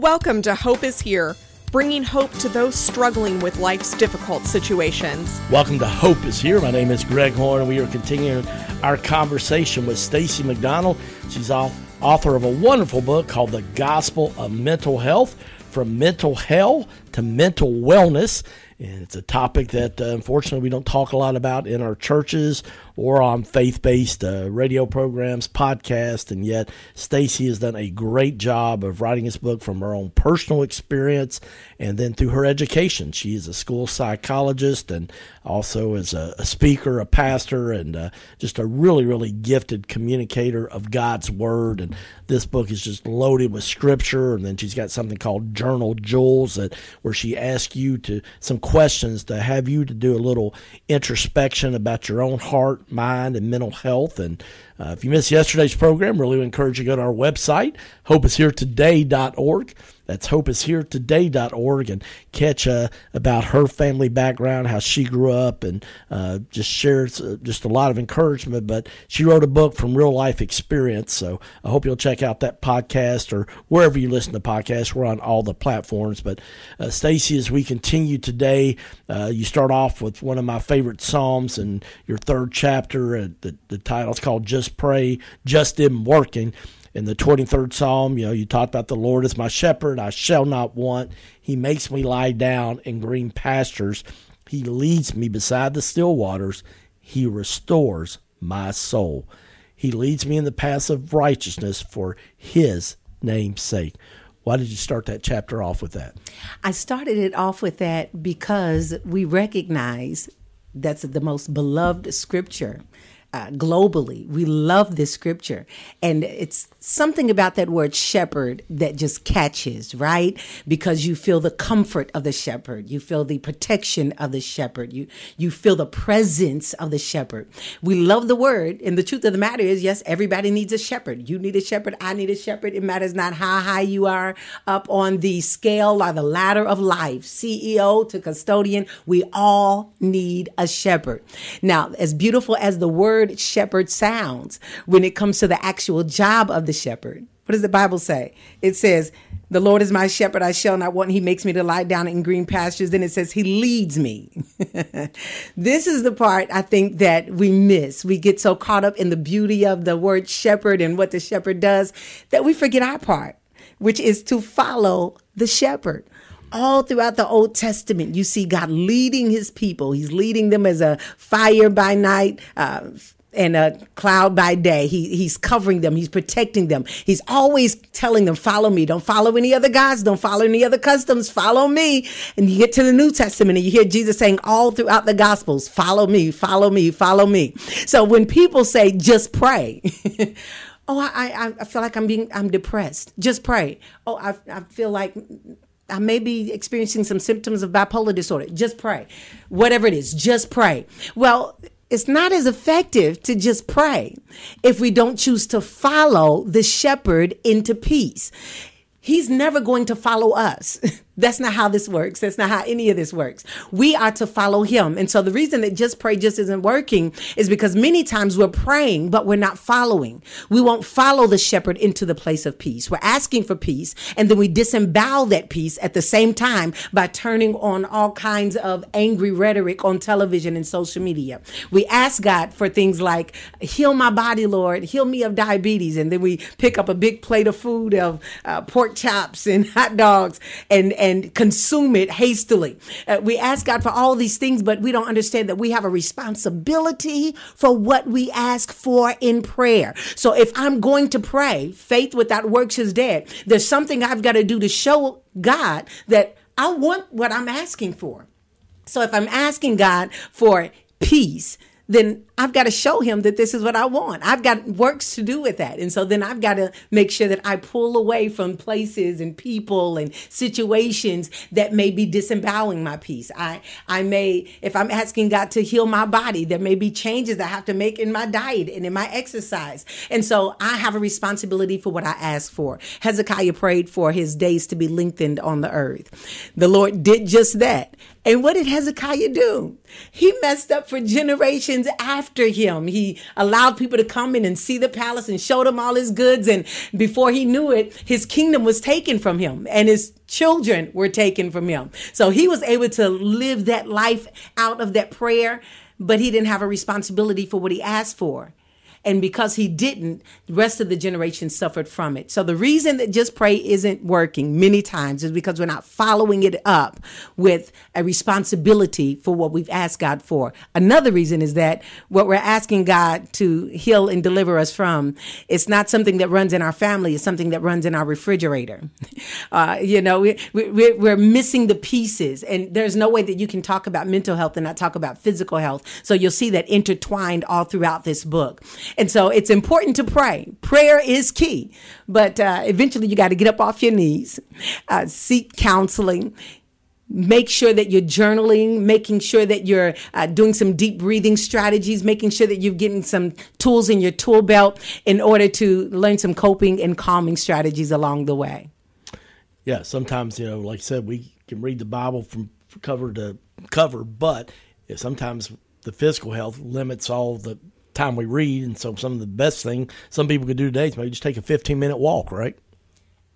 Welcome to Hope is Here, bringing hope to those struggling with life's difficult situations. Welcome to Hope is Here. My name is Greg Horn, and we are continuing our conversation with Stacey McDonald. She's author of a wonderful book called The Gospel of Mental Health From Mental Hell to Mental Wellness. And it's a topic that uh, unfortunately we don't talk a lot about in our churches or on faith based uh, radio programs, podcasts. And yet, Stacey has done a great job of writing this book from her own personal experience and then through her education. She is a school psychologist and also is a, a speaker, a pastor, and uh, just a really, really gifted communicator of God's Word. And this book is just loaded with scripture. And then she's got something called Journal Jewels that where she asks you to some questions to have you to do a little introspection about your own heart mind, and mental health. And uh, if you missed yesterday's program, really encourage you to go to our website, hopeisheretoday.org. That's hopeisheretoday.org and catch uh, about her family background, how she grew up, and uh, just shares uh, just a lot of encouragement. But she wrote a book from real life experience. So I hope you'll check out that podcast or wherever you listen to podcasts. We're on all the platforms. But uh, Stacey, as we continue today, uh, you start off with one of my favorite Psalms in your third chapter. Uh, the, the title is called Just Pray, Just Isn't Working in the 23rd Psalm, you know, you talk about the Lord is my shepherd, I shall not want. He makes me lie down in green pastures. He leads me beside the still waters. He restores my soul. He leads me in the paths of righteousness for his name's sake. Why did you start that chapter off with that? I started it off with that because we recognize that's the most beloved scripture uh, globally. We love this scripture. And it's something about that word shepherd that just catches, right? Because you feel the comfort of the shepherd. You feel the protection of the shepherd. You, you feel the presence of the shepherd. We love the word. And the truth of the matter is, yes, everybody needs a shepherd. You need a shepherd. I need a shepherd. It matters not how high you are up on the scale or the ladder of life, CEO to custodian. We all need a shepherd. Now, as beautiful as the word shepherd sounds when it comes to the actual job of the shepherd. What does the Bible say? It says, The Lord is my shepherd, I shall not want. He makes me to lie down in green pastures. Then it says, He leads me. this is the part I think that we miss. We get so caught up in the beauty of the word shepherd and what the shepherd does that we forget our part, which is to follow the shepherd all throughout the Old Testament, you see God leading his people. He's leading them as a fire by night, uh, and a cloud by day. He, he's covering them. He's protecting them. He's always telling them, follow me. Don't follow any other gods. Don't follow any other customs. Follow me. And you get to the New Testament and you hear Jesus saying all throughout the gospels, follow me, follow me, follow me. So when people say, just pray, oh, I, I, I feel like I'm being, I'm depressed. Just pray. Oh, I, I feel like I may be experiencing some symptoms of bipolar disorder. Just pray. Whatever it is, just pray. Well, it's not as effective to just pray if we don't choose to follow the shepherd into peace. He's never going to follow us. That's not how this works. That's not how any of this works. We are to follow him. And so the reason that just pray just isn't working is because many times we're praying, but we're not following. We won't follow the shepherd into the place of peace. We're asking for peace, and then we disembowel that peace at the same time by turning on all kinds of angry rhetoric on television and social media. We ask God for things like, heal my body, Lord, heal me of diabetes. And then we pick up a big plate of food of uh, pork chops and hot dogs and and consume it hastily. Uh, we ask God for all these things, but we don't understand that we have a responsibility for what we ask for in prayer. So if I'm going to pray, faith without works is dead. There's something I've got to do to show God that I want what I'm asking for. So if I'm asking God for peace, then I've got to show him that this is what I want. I've got works to do with that. And so then I've got to make sure that I pull away from places and people and situations that may be disemboweling my peace. I I may if I'm asking God to heal my body, there may be changes I have to make in my diet and in my exercise. And so I have a responsibility for what I ask for. Hezekiah prayed for his days to be lengthened on the earth. The Lord did just that. And what did Hezekiah do? He messed up for generations after after him. He allowed people to come in and see the palace and showed him all his goods. And before he knew it, his kingdom was taken from him and his children were taken from him. So he was able to live that life out of that prayer, but he didn't have a responsibility for what he asked for. And because he didn't, the rest of the generation suffered from it. So the reason that just pray isn't working many times is because we're not following it up with a responsibility for what we've asked God for. Another reason is that what we're asking God to heal and deliver us from, it's not something that runs in our family, it's something that runs in our refrigerator. Uh, you know, we, we, we're missing the pieces. And there's no way that you can talk about mental health and not talk about physical health. So you'll see that intertwined all throughout this book. And so it's important to pray. Prayer is key, but uh, eventually you got to get up off your knees, uh, seek counseling. Make sure that you're journaling, making sure that you're uh, doing some deep breathing strategies, making sure that you're getting some tools in your tool belt in order to learn some coping and calming strategies along the way. Yeah, sometimes, you know, like I said, we can read the Bible from cover to cover, but sometimes the physical health limits all the time we read. And so, some of the best thing some people could do today is maybe just take a 15 minute walk, right?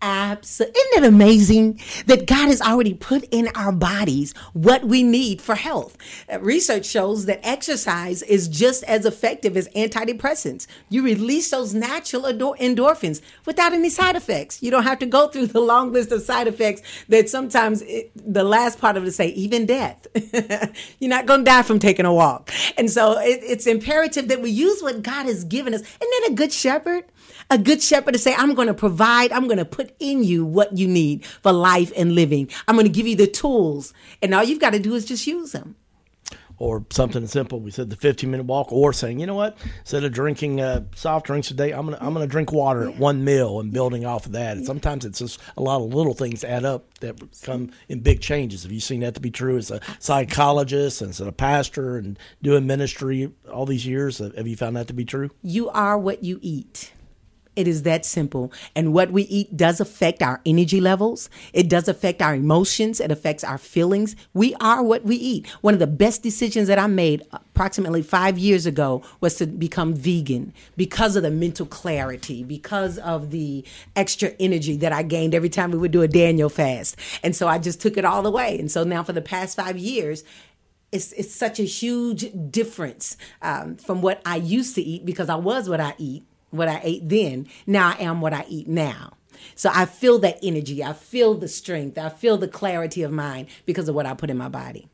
Absolutely. Isn't it amazing that God has already put in our bodies what we need for health? Uh, research shows that exercise is just as effective as antidepressants. You release those natural endorphins without any side effects. You don't have to go through the long list of side effects that sometimes it, the last part of it say, even death. You're not going to die from taking a walk. And so it, it's imperative that we use what God has given us. Isn't that a good shepherd? A good shepherd to say, I'm going to provide, I'm going to put in you what you need for life and living. I'm going to give you the tools, and all you've got to do is just use them or something simple. We said the 15 minute walk, or saying, you know what, instead of drinking uh, soft drinks a day, I'm gonna I'm gonna drink water yeah. at one meal and building off of that. And sometimes it's just a lot of little things add up that come in big changes. Have you seen that to be true as a psychologist and as a pastor and doing ministry all these years? Have you found that to be true? You are what you eat. It is that simple. And what we eat does affect our energy levels. It does affect our emotions. It affects our feelings. We are what we eat. One of the best decisions that I made approximately five years ago was to become vegan because of the mental clarity, because of the extra energy that I gained every time we would do a Daniel fast. And so I just took it all away. And so now for the past five years, it's, it's such a huge difference um, from what I used to eat because I was what I eat what I ate then. Now I am what I eat now. So I feel that energy. I feel the strength. I feel the clarity of mind because of what I put in my body.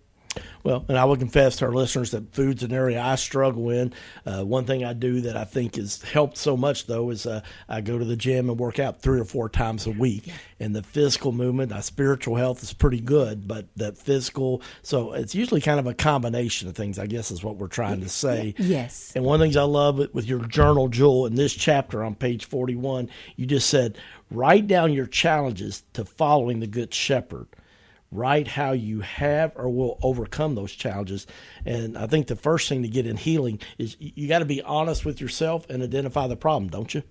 Well, and I will confess to our listeners that food's an area I struggle in. Uh, one thing I do that I think has helped so much, though, is uh, I go to the gym and work out three or four times a week. And the physical movement, my spiritual health is pretty good, but that physical, so it's usually kind of a combination of things, I guess, is what we're trying to say. Yes. And one of the things I love with your journal, Jewel, in this chapter on page 41, you just said, write down your challenges to following the Good Shepherd write how you have or will overcome those challenges. And I think the first thing to get in healing is you got to be honest with yourself and identify the problem, don't you?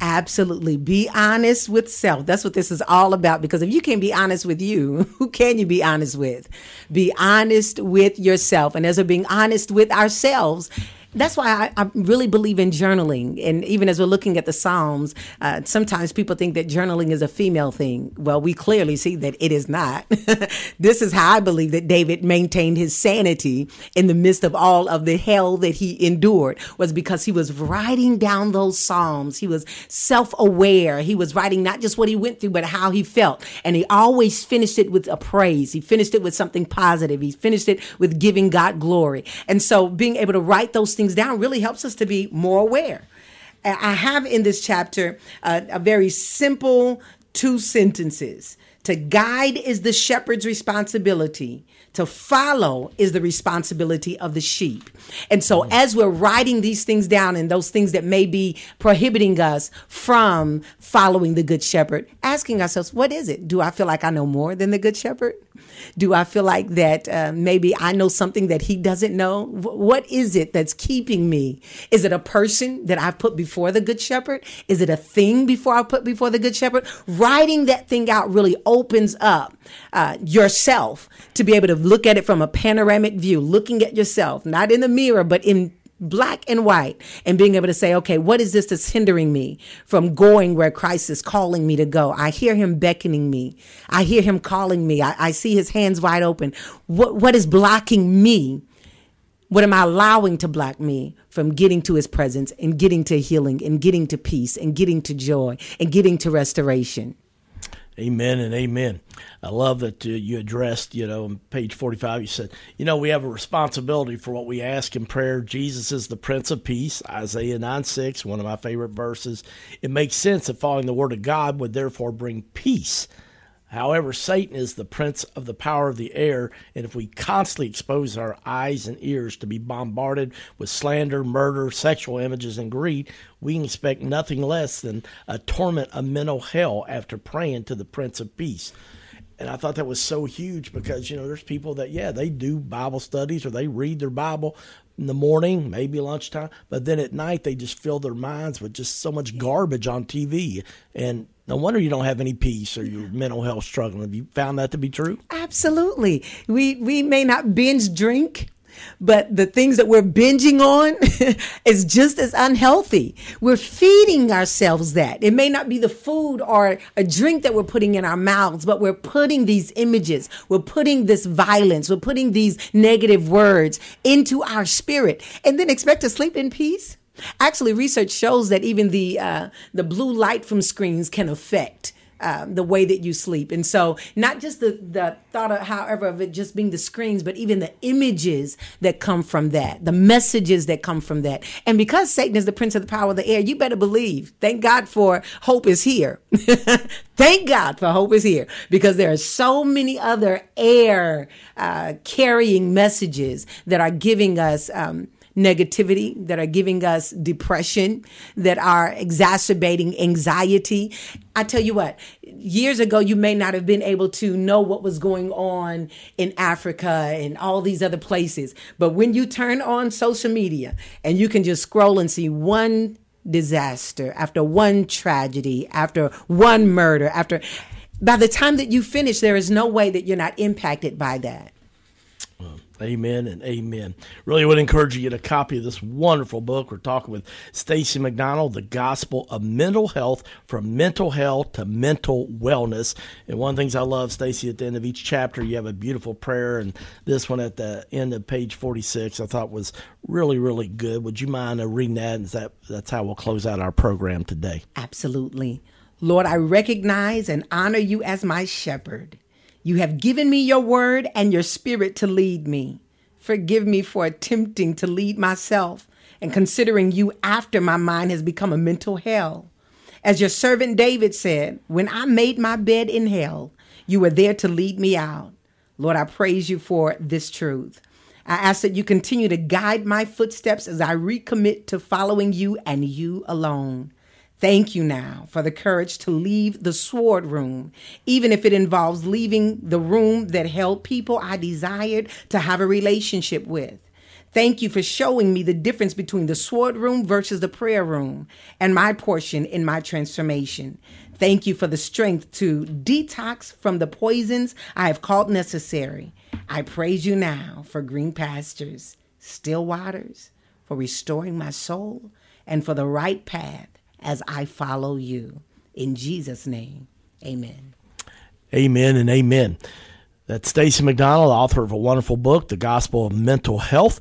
Absolutely. Be honest with self. That's what this is all about. Because if you can't be honest with you, who can you be honest with? Be honest with yourself. And as we're being honest with ourselves, that's why I, I, really believe in journaling. And even as we're looking at the Psalms, uh, sometimes people think that journaling is a female thing. Well, we clearly see that it is not. this is how I believe that David maintained his sanity in the midst of all of the hell that he endured was because he was writing down those Psalms. He was self aware. He was writing not just what he went through, but how he felt. And he always finished it with a praise. He finished it with something positive. He finished it with giving God glory. And so being able to write those things things down really helps us to be more aware. I have in this chapter uh, a very simple two sentences. To guide is the shepherd's responsibility. To follow is the responsibility of the sheep. And so, as we're writing these things down and those things that may be prohibiting us from following the good shepherd, asking ourselves, what is it? Do I feel like I know more than the good shepherd? Do I feel like that uh, maybe I know something that he doesn't know? W- what is it that's keeping me? Is it a person that I've put before the good shepherd? Is it a thing before I put before the good shepherd? Writing that thing out really opens up uh, yourself to be able to look at it from a panoramic view, looking at yourself, not in the mirror, but in black and white, and being able to say, okay, what is this that's hindering me from going where Christ is calling me to go? I hear him beckoning me. I hear him calling me. I, I see his hands wide open. What, what is blocking me? What am I allowing to block me from getting to his presence and getting to healing and getting to peace and getting to joy and getting to restoration? Amen and amen. I love that uh, you addressed, you know, on page 45, you said, you know, we have a responsibility for what we ask in prayer. Jesus is the Prince of Peace, Isaiah 9 6, one of my favorite verses. It makes sense that following the Word of God would therefore bring peace However, Satan is the prince of the power of the air, and if we constantly expose our eyes and ears to be bombarded with slander, murder, sexual images, and greed, we can expect nothing less than a torment of mental hell after praying to the Prince of Peace. And I thought that was so huge because, you know, there's people that, yeah, they do Bible studies or they read their Bible in the morning, maybe lunchtime, but then at night they just fill their minds with just so much garbage on TV. And no wonder you don't have any peace or your mental health struggling. Have you found that to be true? Absolutely. We we may not binge drink, but the things that we're binging on is just as unhealthy. We're feeding ourselves that. It may not be the food or a drink that we're putting in our mouths, but we're putting these images, we're putting this violence, we're putting these negative words into our spirit and then expect to sleep in peace. Actually, research shows that even the uh, the blue light from screens can affect um, the way that you sleep. And so, not just the, the thought of, however, of it just being the screens, but even the images that come from that, the messages that come from that. And because Satan is the prince of the power of the air, you better believe. Thank God for hope is here. Thank God for hope is here because there are so many other air uh, carrying messages that are giving us. Um, negativity, that are giving us depression, that are exacerbating anxiety. I tell you what, years ago, you may not have been able to know what was going on in Africa and all these other places. But when you turn on social media and you can just scroll and see one disaster after one tragedy, after one murder, after by the time that you finish, there is no way that you're not impacted by that. Amen and amen. Really would encourage you to get a copy of this wonderful book. We're talking with Stacey McDonald, The Gospel of Mental Health from Mental Health to Mental Wellness. And one of the things I love, Stacey, at the end of each chapter, you have a beautiful prayer. And this one at the end of page 46, I thought was really, really good. Would you mind uh, reading that? And that that's how we'll close out our program today. Absolutely. Lord, I recognize and honor you as my shepherd. You have given me your word and your spirit to lead me. Forgive me for attempting to lead myself and considering you after my mind has become a mental hell. As your servant David said, when I made my bed in hell, you were there to lead me out. Lord, I praise you for this truth. I ask that you continue to guide my footsteps as I recommit to following you and you alone. Thank you now for the courage to leave the sword room, even if it involves leaving the room that held people I desired to have a relationship with. Thank you for showing me the difference between the sword room versus the prayer room and my portion in my transformation. Thank you for the strength to detox from the poisons I have called necessary. I praise you now for green pastures, still waters, for restoring my soul, and for the right path as I follow you. In Jesus' name, amen. Amen and amen. That's Stacey McDonald, author of a wonderful book, The Gospel of Mental Health.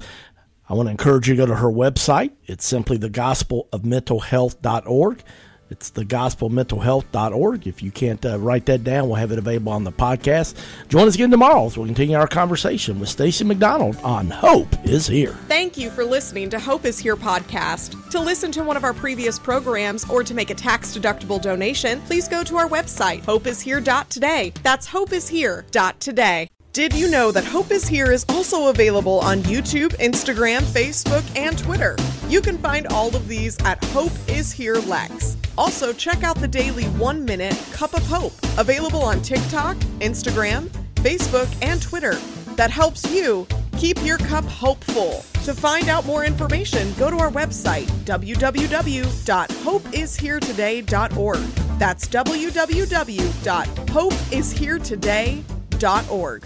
I want to encourage you to go to her website. It's simply thegospelofmentalhealth.org. It's thegospelmentalhealth.org. If you can't uh, write that down, we'll have it available on the podcast. Join us again tomorrow as we'll continue our conversation with Stacey McDonald on Hope is Here. Thank you for listening to Hope is Here podcast. To listen to one of our previous programs or to make a tax-deductible donation, please go to our website, hopeishere.today. That's hopeishere.today. Did you know that Hope is Here is also available on YouTube, Instagram, Facebook, and Twitter? You can find all of these at Hope is Here Lex. Also, check out the daily one minute Cup of Hope, available on TikTok, Instagram, Facebook, and Twitter. That helps you keep your cup hopeful. To find out more information, go to our website, www.hopeisheretoday.org. That's www.hopeisheretoday.org.